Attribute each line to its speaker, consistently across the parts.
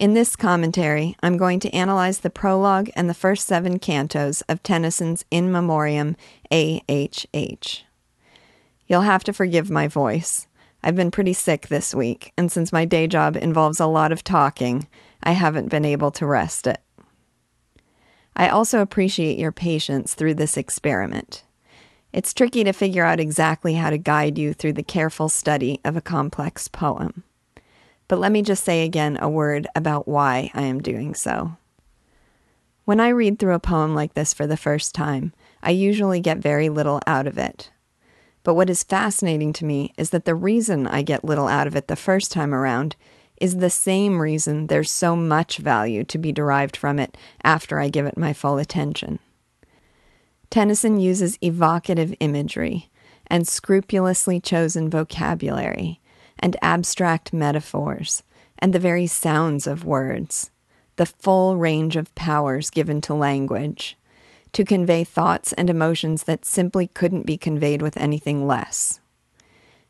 Speaker 1: In this commentary, I'm going to analyze the prologue and the first seven cantos of Tennyson's In Memoriam AHH. You'll have to forgive my voice. I've been pretty sick this week, and since my day job involves a lot of talking, I haven't been able to rest it. I also appreciate your patience through this experiment. It's tricky to figure out exactly how to guide you through the careful study of a complex poem. But let me just say again a word about why I am doing so. When I read through a poem like this for the first time, I usually get very little out of it. But what is fascinating to me is that the reason I get little out of it the first time around is the same reason there's so much value to be derived from it after I give it my full attention. Tennyson uses evocative imagery and scrupulously chosen vocabulary and abstract metaphors and the very sounds of words, the full range of powers given to language to convey thoughts and emotions that simply couldn't be conveyed with anything less.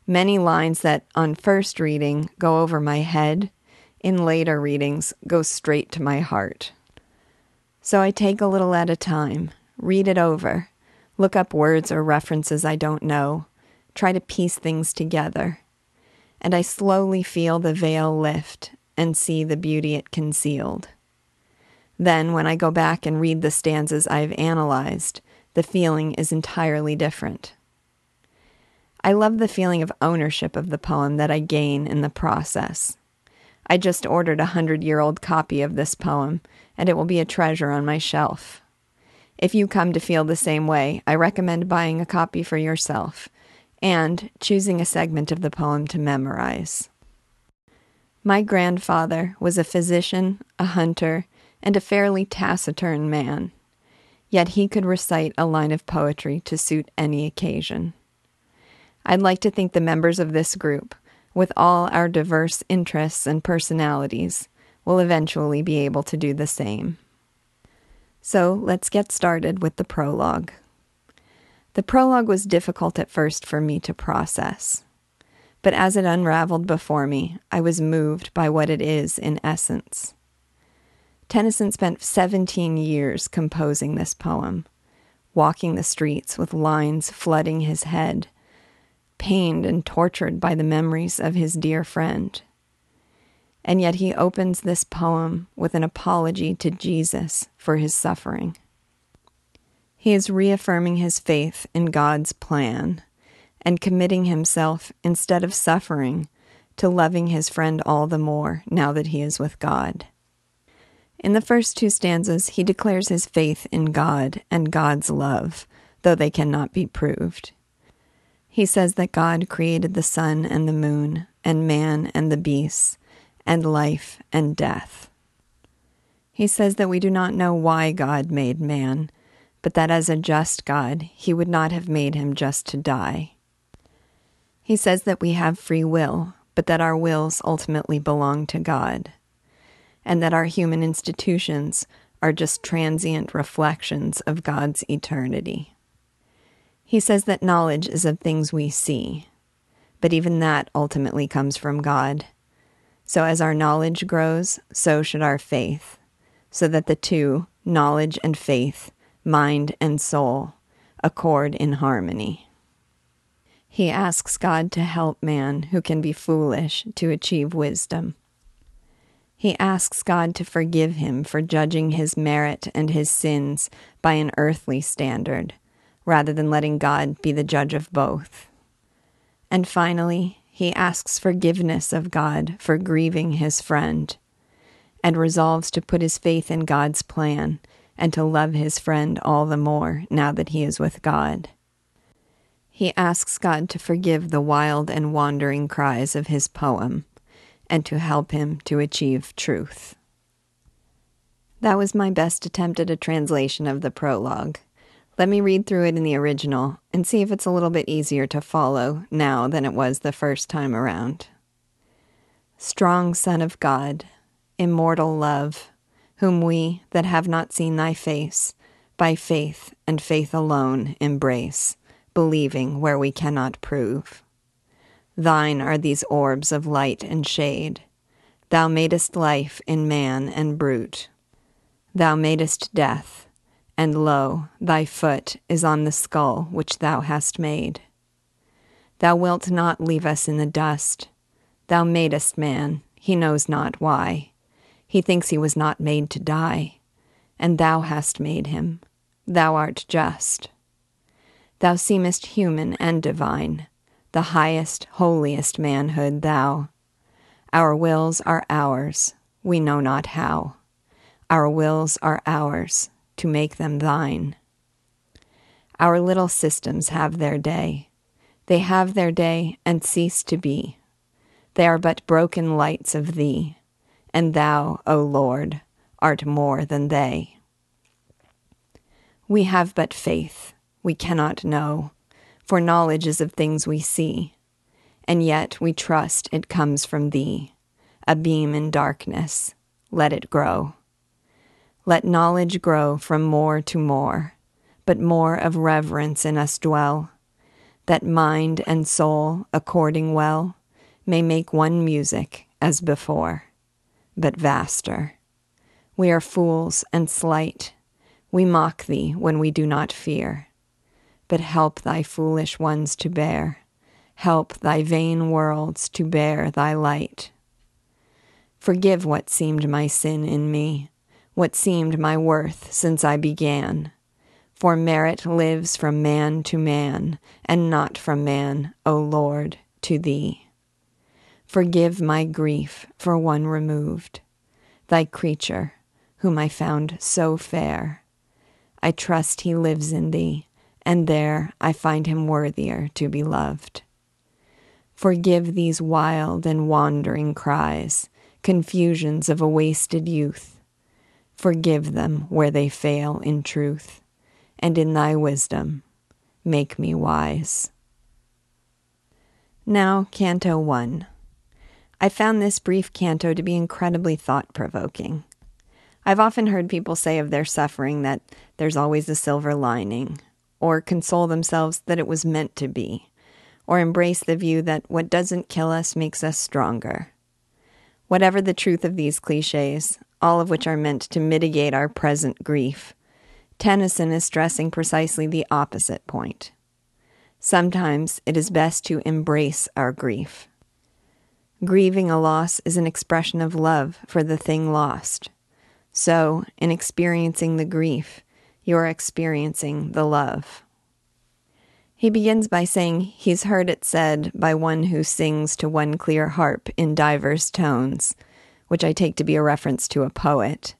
Speaker 1: Many lines that, on first reading, go over my head, in later readings, go straight to my heart. So I take a little at a time, read it over, look up words or references I don't know, try to piece things together, and I slowly feel the veil lift and see the beauty it concealed. Then, when I go back and read the stanzas I've analyzed, the feeling is entirely different. I love the feeling of ownership of the poem that I gain in the process. I just ordered a hundred year old copy of this poem, and it will be a treasure on my shelf. If you come to feel the same way, I recommend buying a copy for yourself and choosing a segment of the poem to memorize. My grandfather was a physician, a hunter, and a fairly taciturn man, yet he could recite a line of poetry to suit any occasion. I'd like to think the members of this group, with all our diverse interests and personalities, will eventually be able to do the same. So let's get started with the prologue. The prologue was difficult at first for me to process, but as it unraveled before me, I was moved by what it is in essence. Tennyson spent 17 years composing this poem, walking the streets with lines flooding his head, pained and tortured by the memories of his dear friend. And yet he opens this poem with an apology to Jesus for his suffering. He is reaffirming his faith in God's plan and committing himself, instead of suffering, to loving his friend all the more now that he is with God. In the first two stanzas, he declares his faith in God and God's love, though they cannot be proved. He says that God created the sun and the moon, and man and the beasts, and life and death. He says that we do not know why God made man, but that as a just God, he would not have made him just to die. He says that we have free will, but that our wills ultimately belong to God and that our human institutions are just transient reflections of God's eternity. He says that knowledge is of things we see, but even that ultimately comes from God. So as our knowledge grows, so should our faith, so that the two, knowledge and faith, mind and soul, accord in harmony. He asks God to help man who can be foolish to achieve wisdom. He asks God to forgive him for judging his merit and his sins by an earthly standard, rather than letting God be the judge of both. And finally, he asks forgiveness of God for grieving his friend, and resolves to put his faith in God's plan and to love his friend all the more now that he is with God. He asks God to forgive the wild and wandering cries of his poem and to help him to achieve truth. That was my best attempt at a translation of the prologue. Let me read through it in the original and see if it's a little bit easier to follow now than it was the first time around. Strong Son of God, immortal love, whom we that have not seen thy face, by faith and faith alone embrace, believing where we cannot prove. Thine are these orbs of light and shade. Thou madest life in man and brute. Thou madest death, and lo, thy foot is on the skull which thou hast made. Thou wilt not leave us in the dust. Thou madest man, he knows not why. He thinks he was not made to die, and thou hast made him. Thou art just. Thou seemest human and divine, the highest, holiest manhood, thou. Our wills are ours, we know not how. Our wills are ours, to make them thine. Our little systems have their day. They have their day and cease to be. They are but broken lights of thee, and thou, O Lord, art more than they. We have but faith, we cannot know, for knowledge is of things we see, and yet we trust it comes from thee, a beam in darkness, let it grow. Let knowledge grow from more to more, but more of reverence in us dwell, that mind and soul, according well, may make one music as before, but vaster. We are fools and slight. We mock thee when we do not fear. But help thy foolish ones to bear, help thy vain worlds to bear thy light. Forgive what seemed my sin in me, what seemed my worth since I began. For merit lives from man to man, and not from man, O Lord, to thee. Forgive my grief for one removed, thy creature, whom I found so fair. I trust he lives in thee, and there I find him worthier to be loved. Forgive these wild and wandering cries, confusions of a wasted youth. Forgive them where they fail in truth, and in thy wisdom make me wise. Now, Canto 1. I found this brief canto to be incredibly thought provoking. I've often heard people say of their suffering that there's always a silver lining, or console themselves that it was meant to be, or embrace the view that what doesn't kill us makes us stronger. Whatever the truth of these cliches, all of which are meant to mitigate our present grief, Tennyson is stressing precisely the opposite point. Sometimes it is best to embrace our grief Grieving a loss is an expression of love for the thing lost. So, in experiencing the grief, you are experiencing the love. He begins by saying he's heard it said by one who sings to one clear harp in divers tones, which I take to be a reference to a poet,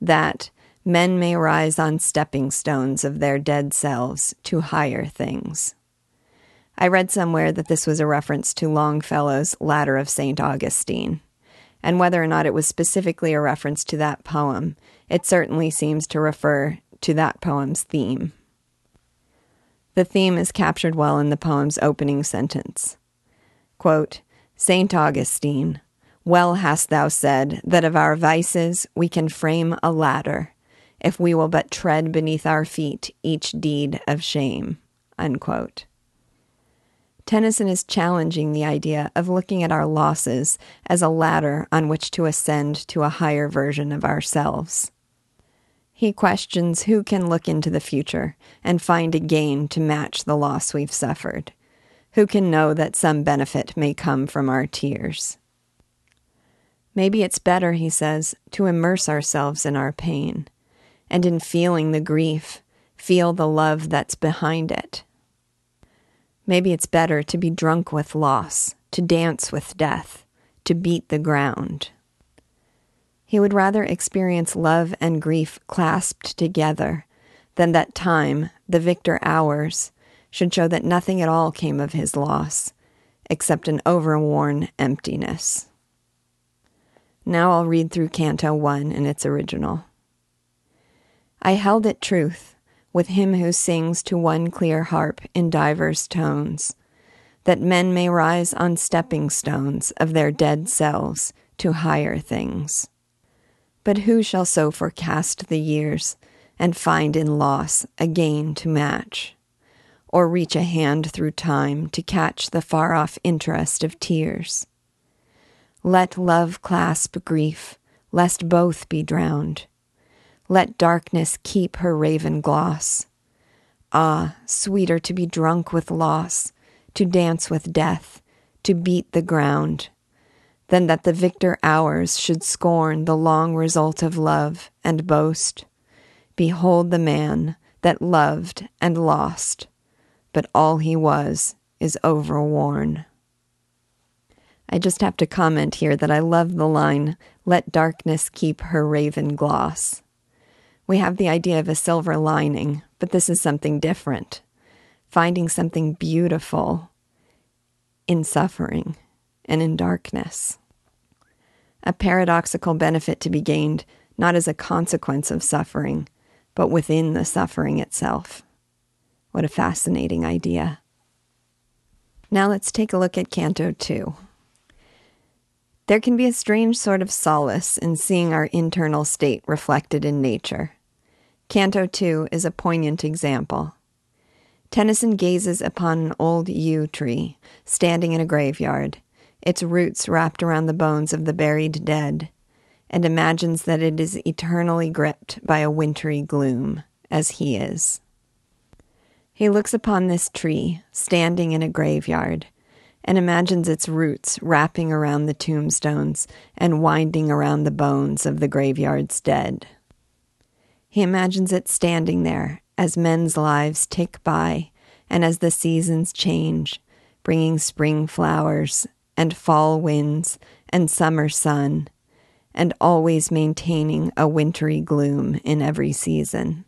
Speaker 1: that men may rise on stepping stones of their dead selves to higher things. I read somewhere that this was a reference to Longfellow's Ladder of St. Augustine. And whether or not it was specifically a reference to that poem, it certainly seems to refer to that poem's theme. The theme is captured well in the poem's opening sentence. Quote, St. Augustine, well hast thou said that of our vices we can frame a ladder, if we will but tread beneath our feet each deed of shame. Unquote. Tennyson is challenging the idea of looking at our losses as a ladder on which to ascend to a higher version of ourselves. He questions who can look into the future and find a gain to match the loss we've suffered. Who can know that some benefit may come from our tears? Maybe it's better, he says, to immerse ourselves in our pain, and in feeling the grief, feel the love that's behind it Maybe it's better to be drunk with loss, to dance with death, to beat the ground. He would rather experience love and grief clasped together than that time, the victor hours, should show that nothing at all came of his loss, except an overworn emptiness. Now I'll read through Canto 1 in its original. I held it truth with him who sings to one clear harp in divers tones, that men may rise on stepping stones of their dead selves to higher things. But who shall so forecast the years and find in loss a gain to match, or reach a hand through time to catch the far off interest of tears? Let love clasp grief, lest both be drowned. Let darkness keep her raven gloss. Ah, sweeter to be drunk with loss, to dance with death, to beat the ground, than that the victor hours should scorn the long result of love and boast. Behold the man that loved and lost, but all he was is overworn. I just have to comment here that I love the line, let darkness keep her raven gloss. We have the idea of a silver lining, but this is something different. Finding something beautiful in suffering and in darkness. A paradoxical benefit to be gained not as a consequence of suffering, but within the suffering itself. What a fascinating idea. Now let's take a look at Canto 2. There can be a strange sort of solace in seeing our internal state reflected in nature. Canto 2 is a poignant example. Tennyson gazes upon an old yew tree standing in a graveyard, its roots wrapped around the bones of the buried dead, and imagines that it is eternally gripped by a wintry gloom, as he is. He looks upon this tree standing in a graveyard and imagines its roots wrapping around the tombstones and winding around the bones of the graveyard's dead. He imagines it standing there as men's lives tick by and as the seasons change, bringing spring flowers and fall winds and summer sun, and always maintaining a wintry gloom in every season.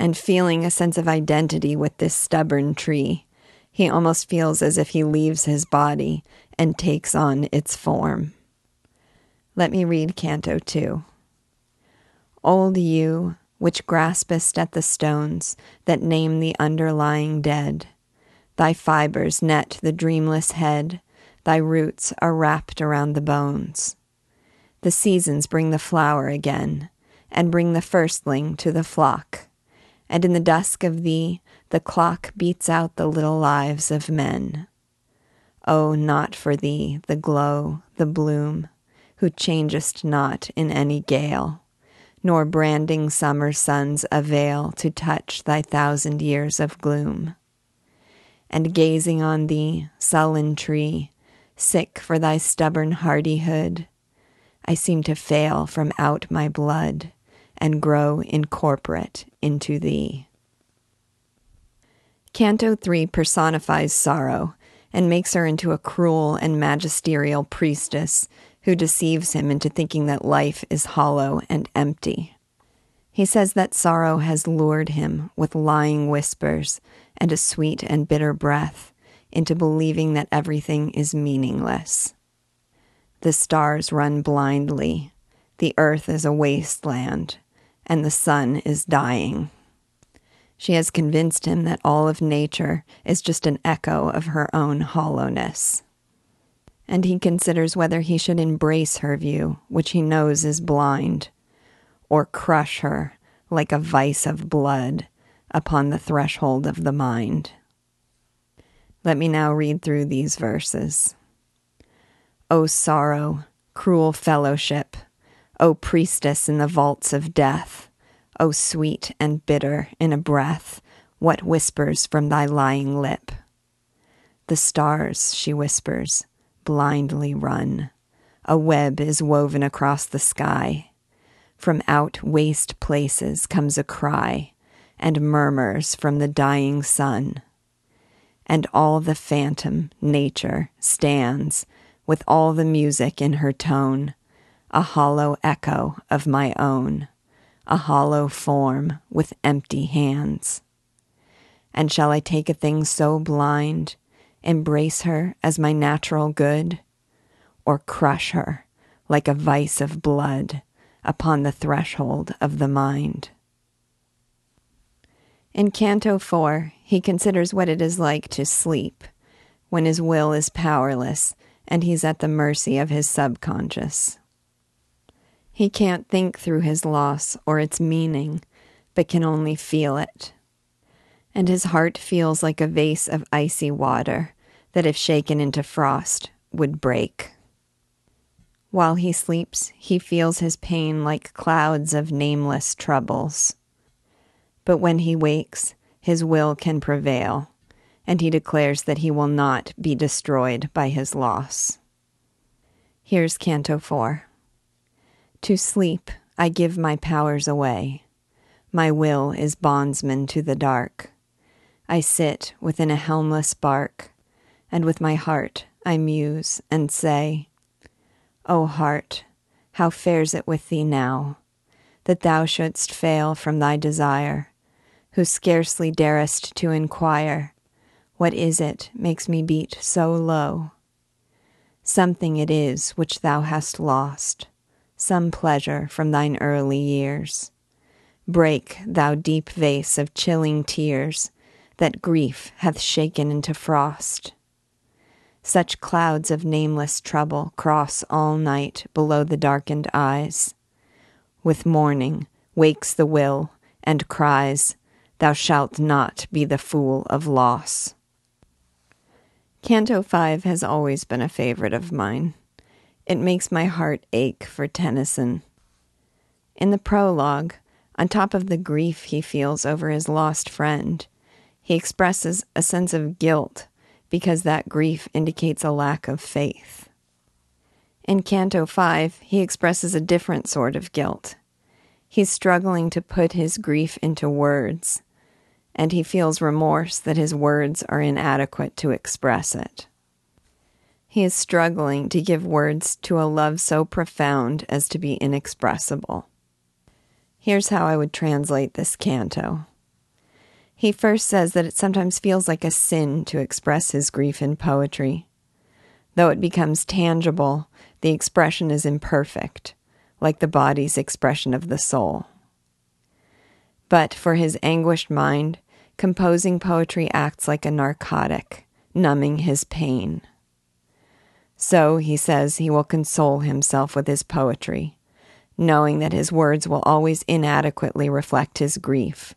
Speaker 1: And feeling a sense of identity with this stubborn tree he almost feels as if he leaves his body and takes on its form. Let me read Canto 2. Old yew, which graspest at the stones that name the underlying dead, thy fibers net the dreamless head, thy roots are wrapped around the bones. The seasons bring the flower again, and bring the firstling to the flock, and in the dusk of thee the clock beats out the little lives of men. Oh, not for thee the glow, the bloom, who changest not in any gale, nor branding summer suns avail to touch thy thousand years of gloom. And gazing on thee, sullen tree, sick for thy stubborn hardihood, I seem to fail from out my blood and grow incorporate into thee. Canto 3 personifies sorrow and makes her into a cruel and magisterial priestess who deceives him into thinking that life is hollow and empty. He says that sorrow has lured him with lying whispers and a sweet and bitter breath into believing that everything is meaningless. The stars run blindly, the earth is a wasteland, and the sun is dying. She has convinced him that all of nature is just an echo of her own hollowness. And he considers whether he should embrace her view, which he knows is blind, or crush her like a vice of blood upon the threshold of the mind. Let me now read through these verses. O sorrow, cruel fellowship, O priestess in the vaults of death, O sweet and bitter in a breath, what whispers from thy lying lip? The stars, she whispers, blindly run. A web is woven across the sky. From out waste places comes a cry, and murmurs from the dying sun. And all the phantom, nature, stands, with all the music in her tone, a hollow echo of my own a hollow form with empty hands. And shall I take a thing so blind, embrace her as my natural good, or crush her like a vice of blood upon the threshold of the mind? In Canto 4, he considers what it is like to sleep when his will is powerless and he's at the mercy of his subconscious. He can't think through his loss or its meaning, but can only feel it. And his heart feels like a vase of icy water that, if shaken into frost, would break. While he sleeps, he feels his pain like clouds of nameless troubles. But when he wakes, his will can prevail, and he declares that he will not be destroyed by his loss. Here's Canto 4. To sleep, I give my powers away. My will is bondsman to the dark. I sit within a helmless bark, and with my heart I muse and say, O heart, how fares it with thee now, that thou shouldst fail from thy desire, who scarcely darest to inquire, What is it makes me beat so low? Something it is which thou hast lost, some pleasure from thine early years. Break, thou deep vase of chilling tears, that grief hath shaken into frost. Such clouds of nameless trouble cross all night below the darkened eyes. With morning wakes the will and cries, Thou shalt not be the fool of loss. Canto 5 has always been a favorite of mine. It makes my heart ache for Tennyson. In the prologue, on top of the grief he feels over his lost friend, he expresses a sense of guilt because that grief indicates a lack of faith. In Canto 5, he expresses a different sort of guilt. He's struggling to put his grief into words, and he feels remorse that his words are inadequate to express it. He is struggling to give words to a love so profound as to be inexpressible. Here's how I would translate this canto. He first says that it sometimes feels like a sin to express his grief in poetry. Though it becomes tangible, the expression is imperfect, like the body's expression of the soul. But for his anguished mind, composing poetry acts like a narcotic, numbing his pain. So, he says, he will console himself with his poetry, knowing that his words will always inadequately reflect his grief,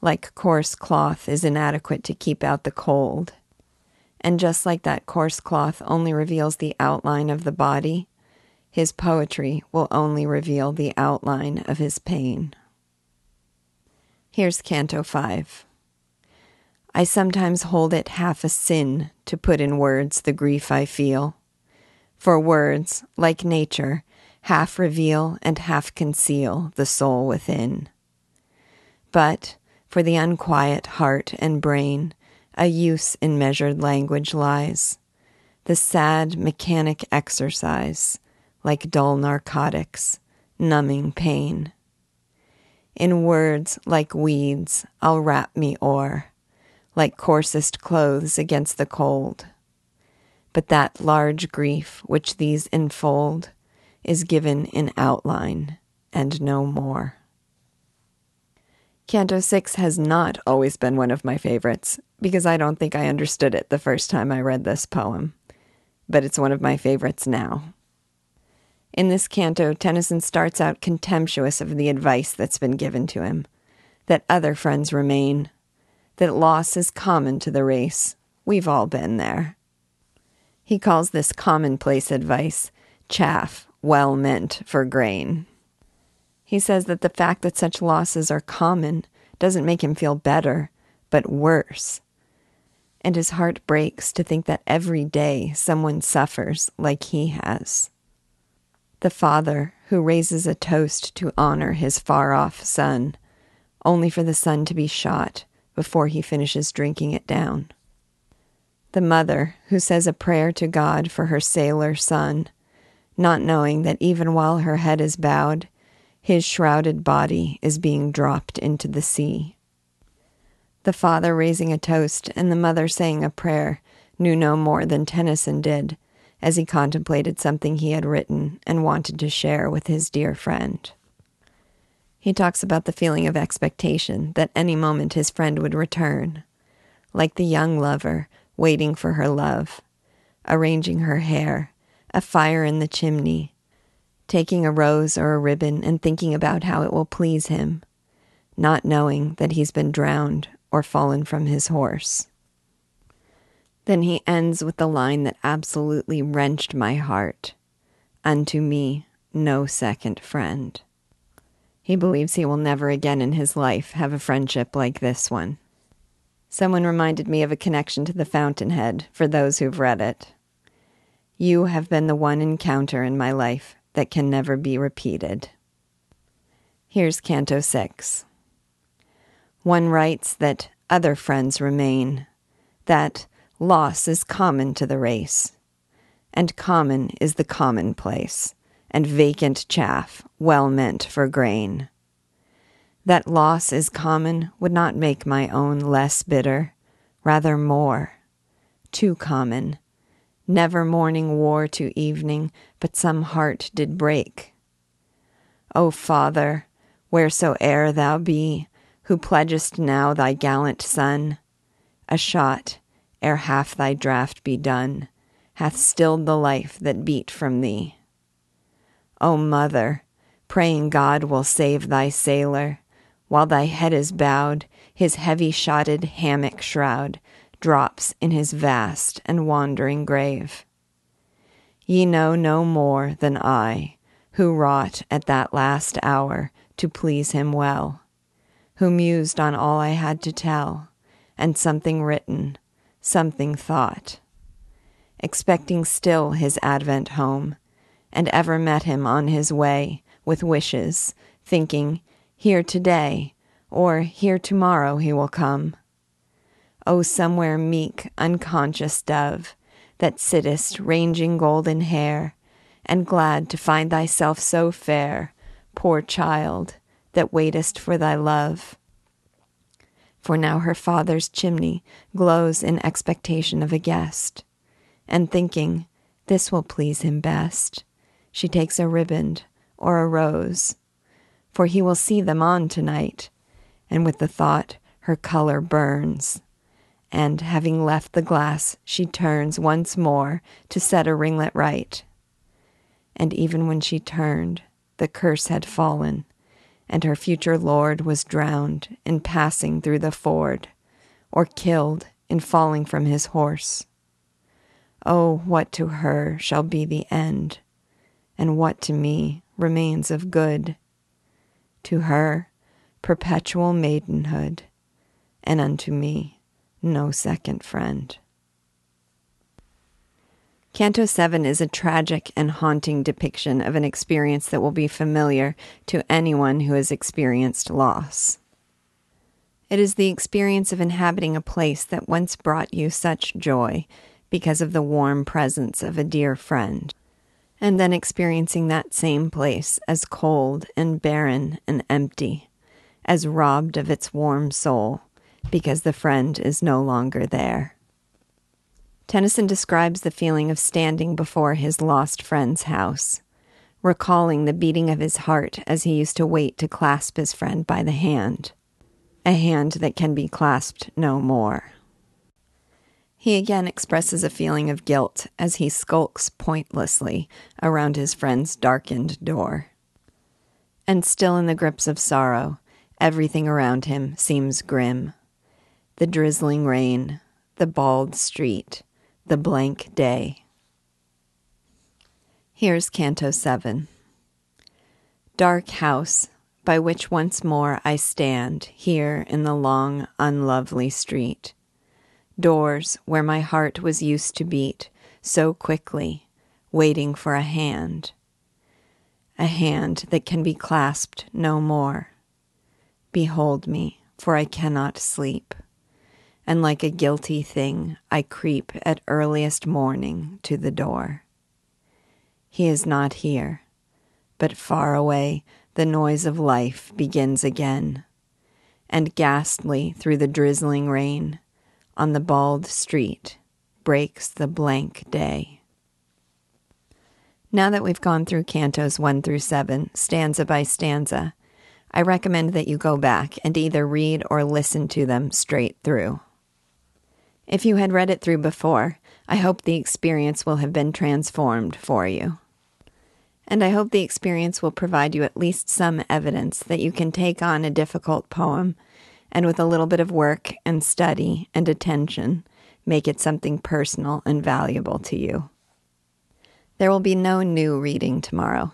Speaker 1: like coarse cloth is inadequate to keep out the cold. And just like that coarse cloth only reveals the outline of the body, his poetry will only reveal the outline of his pain. Here's Canto 5. I sometimes hold it half a sin to put in words the grief I feel. For words, like nature, half reveal and half conceal the soul within. But for the unquiet heart and brain, a use in measured language lies. The sad mechanic exercise, like dull narcotics, numbing pain. In words like weeds, I'll wrap me o'er, like coarsest clothes against the cold. But that large grief which these enfold is given in outline and no more. Canto 6 has not always been one of my favorites because I don't think I understood it the first time I read this poem, but it's one of my favorites now. In this canto, Tennyson starts out contemptuous of the advice that's been given to him that other friends remain, that loss is common to the race. We've all been there. He calls this commonplace advice chaff well meant for grain. He says that the fact that such losses are common doesn't make him feel better, but worse. And his heart breaks to think that every day someone suffers like he has. The father who raises a toast to honor his far off son, only for the son to be shot before he finishes drinking it down. The mother who says a prayer to God for her sailor son, not knowing that even while her head is bowed, his shrouded body is being dropped into the sea. The father raising a toast and the mother saying a prayer knew no more than Tennyson did as he contemplated something he had written and wanted to share with his dear friend. He talks about the feeling of expectation that any moment his friend would return, like the young lover waiting for her love, arranging her hair, a fire in the chimney, taking a rose or a ribbon and thinking about how it will please him, not knowing that he's been drowned or fallen from his horse. Then he ends with the line that absolutely wrenched my heart unto me no second friend. He believes he will never again in his life have a friendship like this one. Someone reminded me of a connection to the Fountainhead for those who've read it. You have been the one encounter in my life that can never be repeated. Here's Canto 6. One writes that other friends remain, that loss is common to the race, and common is the commonplace, and vacant chaff well meant for grain. That loss is common would not make my own less bitter, rather more. Too common. Never morning wore to evening, but some heart did break. O Father, wheresoe'er thou be, who pledgest now thy gallant son, a shot, ere half thy draught be done, hath stilled the life that beat from thee. O Mother, praying God will save thy sailor, while thy head is bowed, his heavy shotted hammock shroud drops in his vast and wandering grave. Ye know no more than I, who wrought at that last hour to please him well, who mused on all I had to tell, and something written, something thought, expecting still his advent home, and ever met him on his way with wishes, thinking here today, or here tomorrow he will come. O somewhere meek, unconscious dove, that sittest ranging golden hair, and glad to find thyself so fair, poor child, that waitest for thy love. For now her father's chimney glows in expectation of a guest, and thinking, this will please him best, she takes a riband or a rose for he will see them on tonight. And with the thought, her color burns. And having left the glass, she turns once more to set a ringlet right. And even when she turned, the curse had fallen, and her future lord was drowned in passing through the ford, or killed in falling from his horse. Oh, what to her shall be the end, and what to me remains of good? To her perpetual maidenhood, and unto me no second friend. Canto 7 is a tragic and haunting depiction of an experience that will be familiar to anyone who has experienced loss. It is the experience of inhabiting a place that once brought you such joy because of the warm presence of a dear friend and then experiencing that same place as cold and barren and empty, as robbed of its warm soul because the friend is no longer there. Tennyson describes the feeling of standing before his lost friend's house, recalling the beating of his heart as he used to wait to clasp his friend by the hand, a hand that can be clasped no more. He again expresses a feeling of guilt as he skulks pointlessly around his friend's darkened door. And still in the grips of sorrow, everything around him seems grim. The drizzling rain, the bald street, the blank day. Here's Canto 7 Dark house, by which once more I stand here in the long, unlovely street doors where my heart was used to beat so quickly, waiting for a hand, a hand that can be clasped no more. Behold me, for I cannot sleep, and like a guilty thing I creep at earliest morning to the door. He is not here, but far away the noise of life begins again, and ghastly through the drizzling rain on the bald street breaks the blank day. Now that we've gone through cantos 1 through 7, stanza by stanza, I recommend that you go back and either read or listen to them straight through. If you had read it through before, I hope the experience will have been transformed for you. And I hope the experience will provide you at least some evidence that you can take on a difficult poem and with a little bit of work and study and attention, make it something personal and valuable to you. There will be no new reading tomorrow.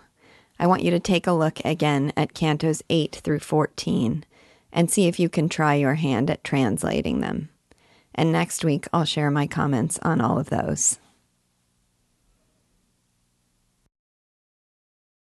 Speaker 1: I want you to take a look again at Cantos 8 through 14 and see if you can try your hand at translating them. And next week, I'll share my comments on all of those.